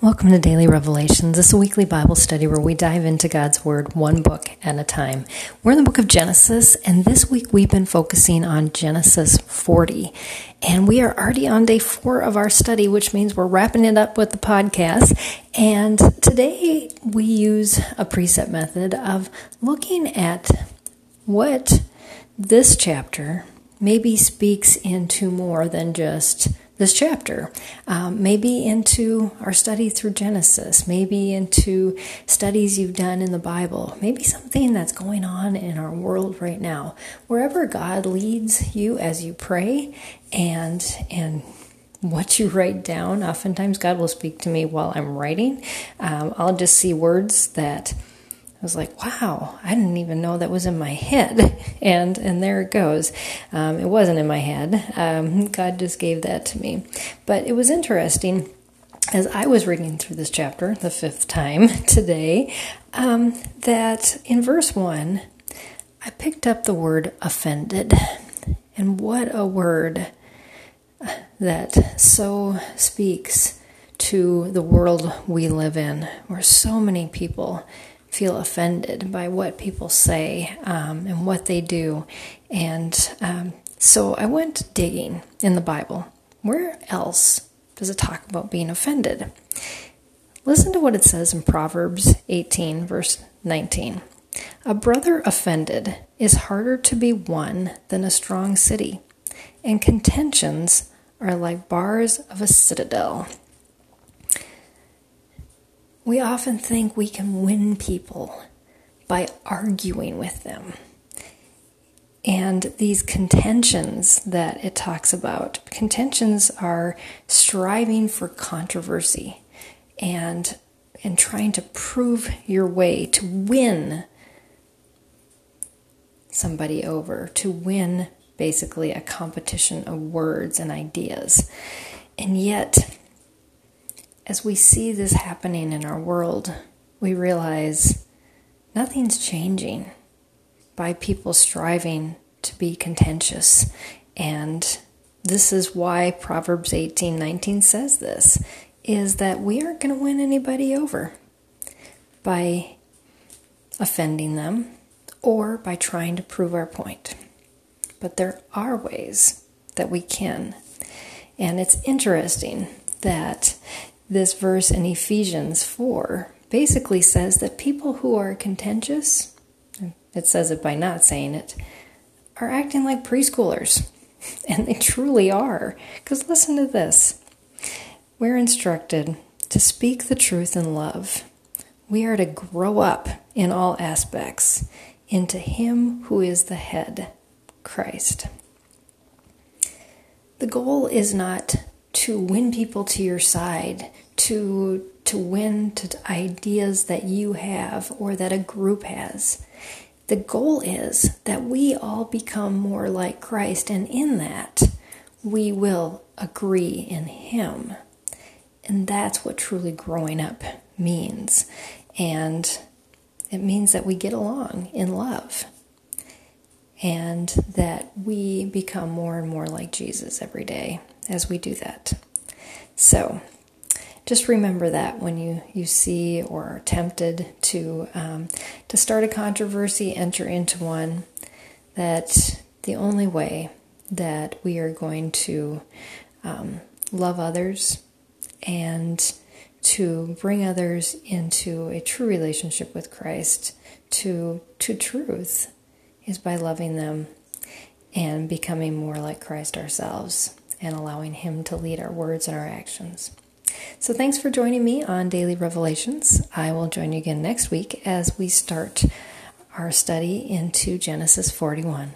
Welcome to Daily Revelations. This is a weekly Bible study where we dive into God's Word one book at a time. We're in the book of Genesis, and this week we've been focusing on Genesis 40. And we are already on day four of our study, which means we're wrapping it up with the podcast. And today we use a precept method of looking at what this chapter maybe speaks into more than just this chapter, um, maybe into our study through Genesis, maybe into studies you've done in the Bible, maybe something that's going on in our world right now. Wherever God leads you as you pray and and what you write down, oftentimes God will speak to me while I'm writing. Um, I'll just see words that was like, wow, I didn't even know that was in my head. And and there it goes. Um, it wasn't in my head. Um, God just gave that to me. But it was interesting as I was reading through this chapter the fifth time today um, that in verse one, I picked up the word offended. And what a word that so speaks to the world we live in, where so many people feel offended by what people say um, and what they do. And um, so I went digging in the Bible. Where else does it talk about being offended? Listen to what it says in Proverbs 18, verse 19. A brother offended is harder to be won than a strong city, and contentions are like bars of a citadel. We often think we can win people by arguing with them. And these contentions that it talks about, contentions are striving for controversy and and trying to prove your way to win somebody over, to win basically a competition of words and ideas. And yet as we see this happening in our world, we realize nothing's changing by people striving to be contentious. And this is why Proverbs 18:19 says this is that we aren't going to win anybody over by offending them or by trying to prove our point. But there are ways that we can. And it's interesting that this verse in Ephesians 4 basically says that people who are contentious, it says it by not saying it, are acting like preschoolers. And they truly are. Because listen to this we're instructed to speak the truth in love. We are to grow up in all aspects into Him who is the head, Christ. The goal is not to win people to your side, to to win to ideas that you have or that a group has. The goal is that we all become more like Christ, and in that, we will agree in Him. And that's what truly growing up means. And it means that we get along in love and that we become more and more like Jesus every day as we do that. So, just remember that when you, you see or are tempted to um, to start a controversy, enter into one, that the only way that we are going to um, love others and to bring others into a true relationship with Christ, to to truth, is by loving them and becoming more like Christ ourselves and allowing Him to lead our words and our actions. So, thanks for joining me on Daily Revelations. I will join you again next week as we start our study into Genesis 41.